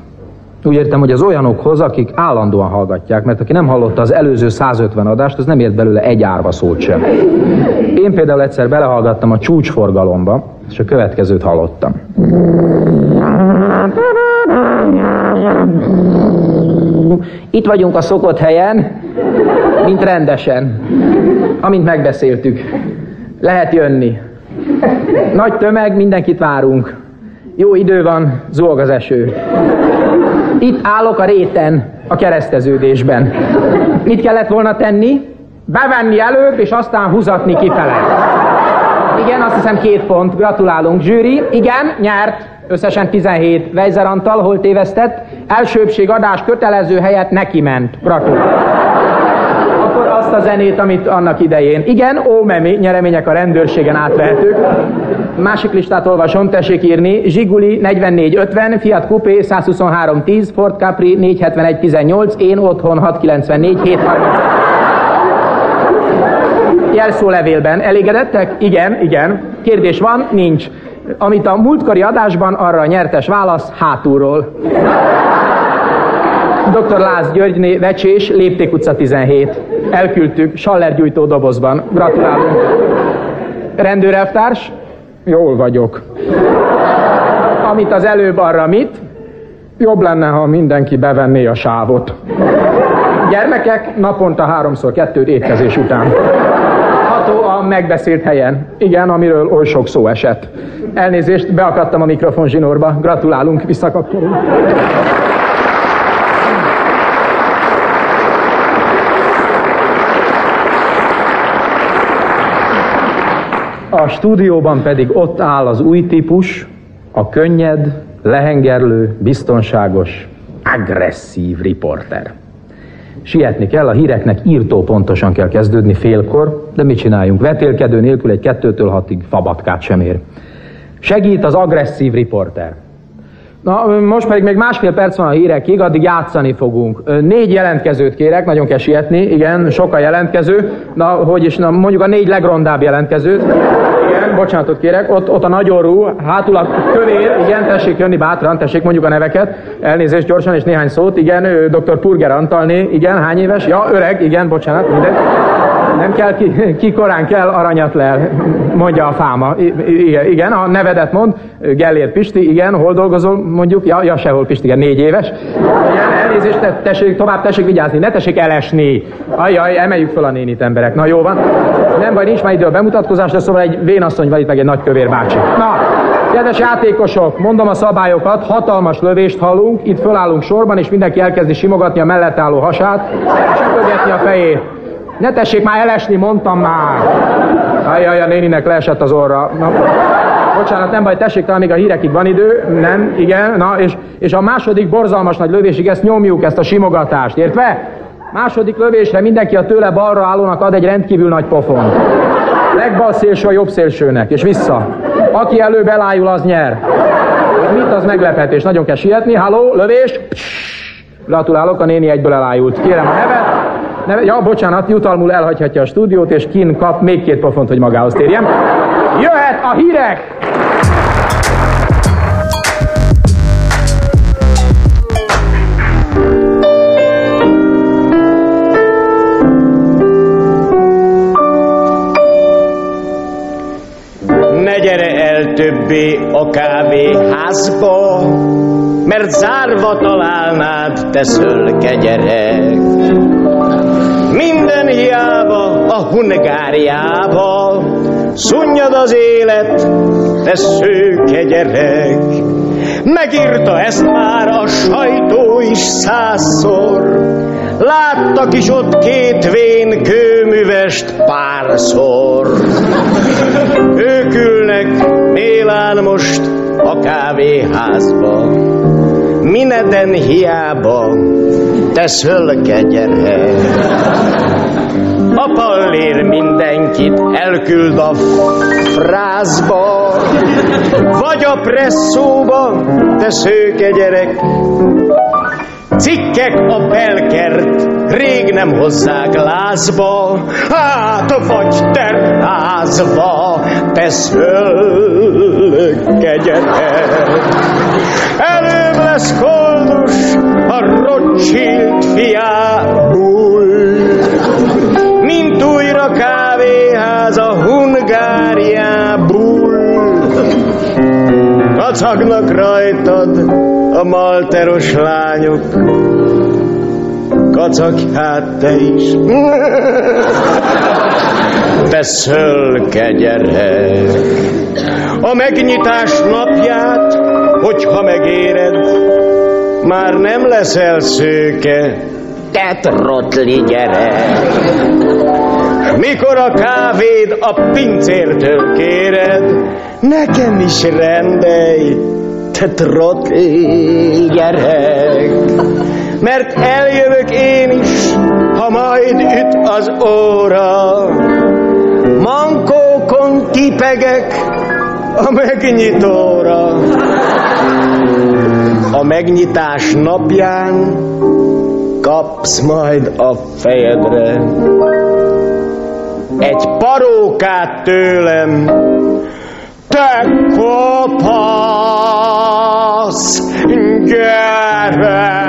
Úgy értem, hogy az olyanokhoz, akik állandóan hallgatják, mert aki nem hallotta az előző 150 adást, az nem ért belőle egy árva szót sem. Én például egyszer belehallgattam a csúcsforgalomba, és a következőt hallottam. Itt vagyunk a szokott helyen, mint rendesen. Amint megbeszéltük. Lehet jönni. Nagy tömeg, mindenkit várunk. Jó idő van, zúg az eső. Itt állok a réten, a kereszteződésben. Mit kellett volna tenni? Bevenni előbb, és aztán húzatni kifele. Igen, azt hiszem két pont. Gratulálunk, zsűri. Igen, nyert. Összesen 17. Weiser Antal, hol tévesztett? Elsőbség adás kötelező helyett neki ment. Gratulálunk. Azt a zenét, amit annak idején. Igen, ó, memi, nyeremények a rendőrségen átvehetők. Másik listát olvasom, tessék írni. Zsiguli 4450, Fiat Coupé 12310, Ford Capri 47118, én otthon 694 730. Jelszólevélben elégedettek? Igen, igen. Kérdés van? Nincs. Amit a múltkori adásban, arra a nyertes válasz hátulról. Dr. Lász Györgyné, Vecsés, Lépték utca 17. Elküldtük, sallergyújtó dobozban. Gratulálunk. Rendőrelvtárs? Jól vagyok. Amit az előbb arra mit? Jobb lenne, ha mindenki bevenné a sávot. Gyermekek naponta háromszor kettőt étkezés után. Ható a megbeszélt helyen. Igen, amiről oly sok szó esett. Elnézést, beakadtam a mikrofon zsinórba. Gratulálunk, visszakapcsolunk. A stúdióban pedig ott áll az új típus, a könnyed, lehengerlő, biztonságos, agresszív riporter. Sietni kell, a híreknek írtó pontosan kell kezdődni félkor, de mit csináljunk? Vetélkedő nélkül egy kettőtől hatig fabatkát sem ér. Segít az agresszív riporter. Na, most pedig még másfél perc van a hírekig, addig játszani fogunk. Négy jelentkezőt kérek, nagyon kell sietni, igen, sok a jelentkező. Na, hogy is, na, mondjuk a négy legrondább jelentkezőt. Igen, bocsánatot kérek, ott, ott a nagyorú, hátul a kövér, igen, tessék jönni bátran, tessék mondjuk a neveket. Elnézést gyorsan és néhány szót, igen, dr. Purger Antalné, igen, hány éves? Ja, öreg, igen, bocsánat, mindegy. Nem kell, ki, ki korán kell, aranyat lel, mondja a fáma. I, igen, a nevedet mond, Gellér Pisti, igen, hol dolgozol, mondjuk, ja, ja sehol Pisti, igen, négy éves. Igen, elnézést, te, tessék, tovább tessék vigyázni, ne tessék elesni. Ajjaj, emeljük fel a nénit emberek. Na jó van. Nem baj, nincs már idő a bemutatkozásra, szóval egy vénasszony van itt, meg egy nagy kövér bácsi. Na, kedves játékosok, mondom a szabályokat, hatalmas lövést hallunk, itt fölállunk sorban, és mindenki elkezdi simogatni a mellett álló hasát, és ütögetni a fejét. Ne tessék már elesni, mondtam már. Ajjaj, a néninek leesett az orra. Na, bocsánat, nem baj, tessék, talán még a hírekig van idő. Nem, igen, na, és, és a második borzalmas nagy lövésig ezt nyomjuk, ezt a simogatást, értve? Második lövésre mindenki a tőle balra állónak ad egy rendkívül nagy pofon. Legbal szélső a jobb szélsőnek, és vissza. Aki előbb elájul, az nyer. Mit az meglepetés? Nagyon kell sietni. Halló, lövés. Gratulálok, a néni egyből elájult. Kérem a nevet. Neve, ja, bocsánat, jutalmul elhagyhatja a stúdiót, és kin kap még két pofont, hogy magához térjem. Jöhet a hírek! Ne gyere el többé a kávéházba, mert zárva találnád te szölke gyerek. Minden hiába a Hungáriába, szunnyad az élet, te szőke gyerek. Megírta ezt már a sajtó is százszor, láttak is ott két vén kőművest párszor. Ők ülnek Mélán most a kávéházba, Mineden hiába, te szölke gyerek. A pallér mindenkit elküld a frázba, vagy a presszóba, te szőke gyerek. Cikkek a belkert, rég nem hozzák lázba, hát vagy terházba, te szölke Kacagnak rajtad a malteros lányok, kacagj hát te is. Te szölke gyerek, a megnyitás napját, hogyha megéred, már nem leszel szőke, te trotli gyerek. Mikor a kávéd a pincértől kéred, nekem is rendelj, te trotli gyerek. Mert eljövök én is, ha majd üt az óra. Mankókon tipegek a megnyitóra. A megnyitás napján kapsz majd a fejedre egy parókát tőlem, te kopasz, gyere!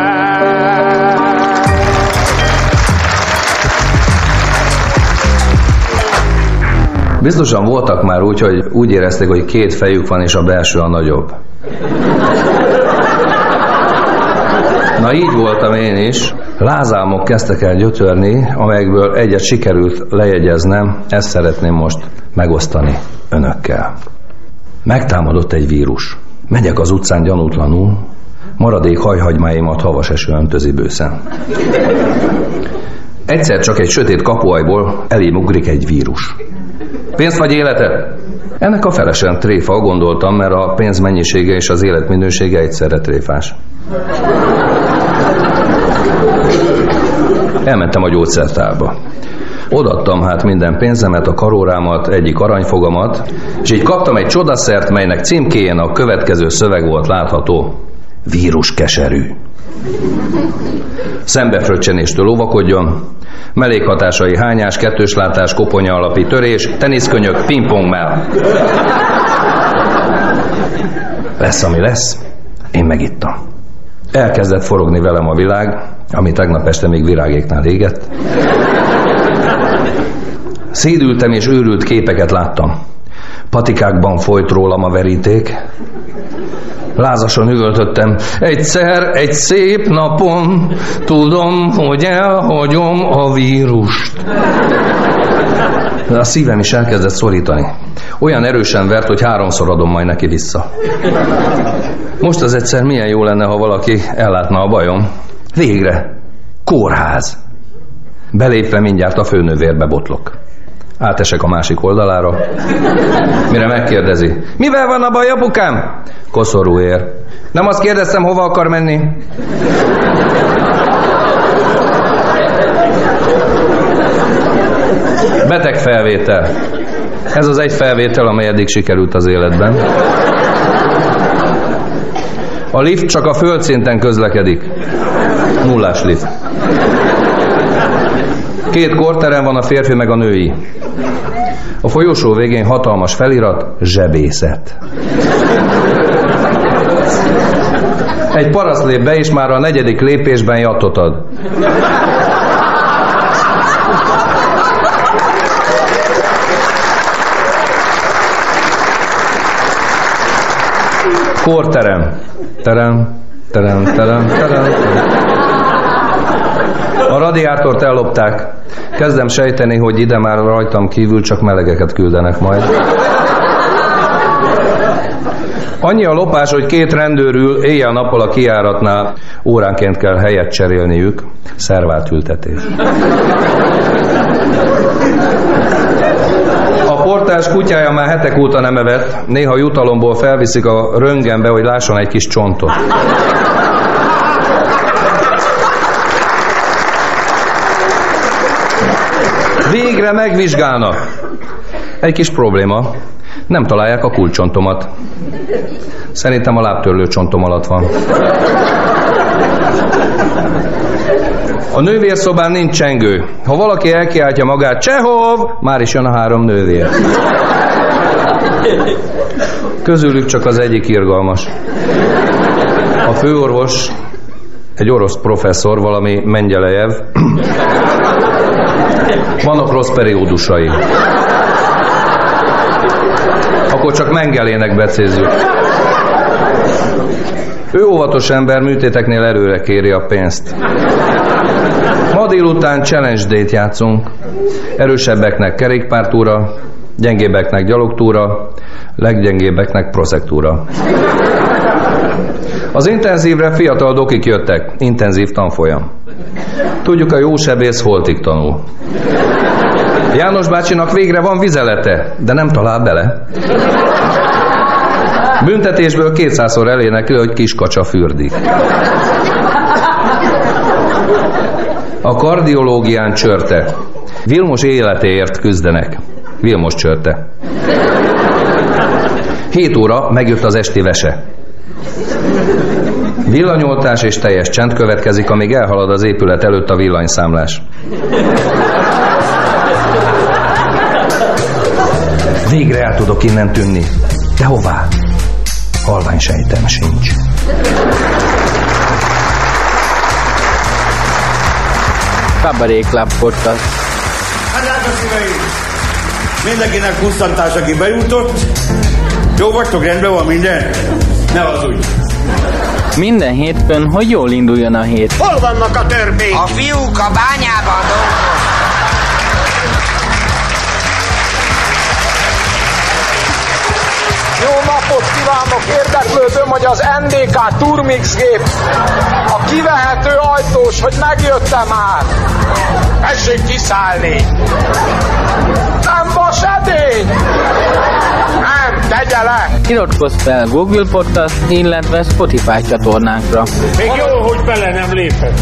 Biztosan voltak már úgy, hogy úgy érezték, hogy két fejük van, és a belső a nagyobb. Na így voltam én is. Lázálmok kezdtek el gyötörni, amelyekből egyet sikerült lejegyeznem, ezt szeretném most megosztani önökkel. Megtámadott egy vírus. Megyek az utcán gyanútlanul, maradék hajhagymáimat havas eső öntözi bőszen. Egyszer csak egy sötét kapuajból elém ugrik egy vírus. Pénzt vagy életet? Ennek a felesen tréfa, gondoltam, mert a pénz mennyisége és az élet minősége egyszerre tréfás. Elmentem a gyógyszertárba. Odattam hát minden pénzemet, a karórámat, egyik aranyfogamat, és így kaptam egy csodaszert, melynek címkéjén a következő szöveg volt látható. Vírus keserű. Szembefröccsenéstől óvakodjon, mellékhatásai hányás, kettőslátás, koponya alapi törés, teniszkönyök, pingpongmell. Lesz, ami lesz, én megittam. Elkezdett forogni velem a világ, ami tegnap este még virágéknál égett. Szédültem és őrült képeket láttam. Patikákban folyt rólam a veríték. Lázasan üvöltöttem. Egyszer, egy szép napon tudom, hogy elhagyom a vírust. De a szívem is elkezdett szorítani. Olyan erősen vert, hogy háromszor adom majd neki vissza. Most az egyszer milyen jó lenne, ha valaki ellátna a bajom. Végre. Kórház. Belépve mindjárt a főnővérbe botlok. Átesek a másik oldalára. Mire megkérdezi. Mivel van a baj, apukám? Koszorú. Nem azt kérdeztem, hova akar menni? Beteg felvétel. Ez az egy felvétel, amely eddig sikerült az életben. A lift csak a földszinten közlekedik. Nullás lift. Két korterem van, a férfi meg a női. A folyosó végén hatalmas felirat, zsebészet. Egy paraszt lép be, és már a negyedik lépésben jattot ad. Korterem. Terem, terem, terem, terem. A radiátort ellopták. Kezdem sejteni, hogy ide már rajtam kívül csak melegeket küldenek majd. Annyi a lopás, hogy két rendőr ül éjjel-nappal a kiáratnál, óránként kell helyet cserélniük. Szervált ültetés. A portás kutyája már hetek óta nem evett, néha jutalomból felviszik a röngenbe, hogy lásson egy kis csontot. Végre megvizsgálnak. Egy kis probléma. Nem találják a kulcsontomat. Szerintem a lábtörlő csontom alatt van. A nővérszobán nincs csengő. Ha valaki elkiáltja magát, Csehov, már is jön a három nővér. Közülük csak az egyik irgalmas. A főorvos, egy orosz professzor, valami Mengyelejev, vannak rossz periódusai. Akkor csak Mengelének becézzük. Ő óvatos ember, műtéteknél előre kéri a pénzt. Ma délután challenge date játszunk. Erősebbeknek kerékpártúra, gyengébbeknek gyalogtúra, leggyengébbeknek proszektúra. Az intenzívre fiatal dokik jöttek, intenzív tanfolyam. Tudjuk, a jó sebész holtig tanul. János bácsinak végre van vizelete, de nem talál bele. Büntetésből kétszázszor elénekli, hogy kiskacsa fürdik. A kardiológián csörte. Vilmos életéért küzdenek. Vilmos csörte. Hét óra megjött az esti vese. Villanyoltás és teljes csend következik, amíg elhalad az épület előtt a villanyszámlás. Végre el tudok innen tűnni. De hová? Halvány sejtem sincs. Kabaré Club Podcast. Hát drága szíveim! Mindenkinek kusztantás, aki bejutott. Jó vagytok, rendben van minden? Ne az úgy. Minden hétfőn, hogy jól induljon a hét. Hol vannak a törpék? A fiúk a bányában dolgoznak. Jó napot kívánok! Érdeklődöm, hogy az NDK Turmix gép a kivehető ajtós, hogy megjött-e már? Tessék kiszállni! Nem vas edény! Nem, tegye le! Iratkozz fel Google Podcast, illetve Spotify csatornánkra. Még jó, hogy bele nem lépett.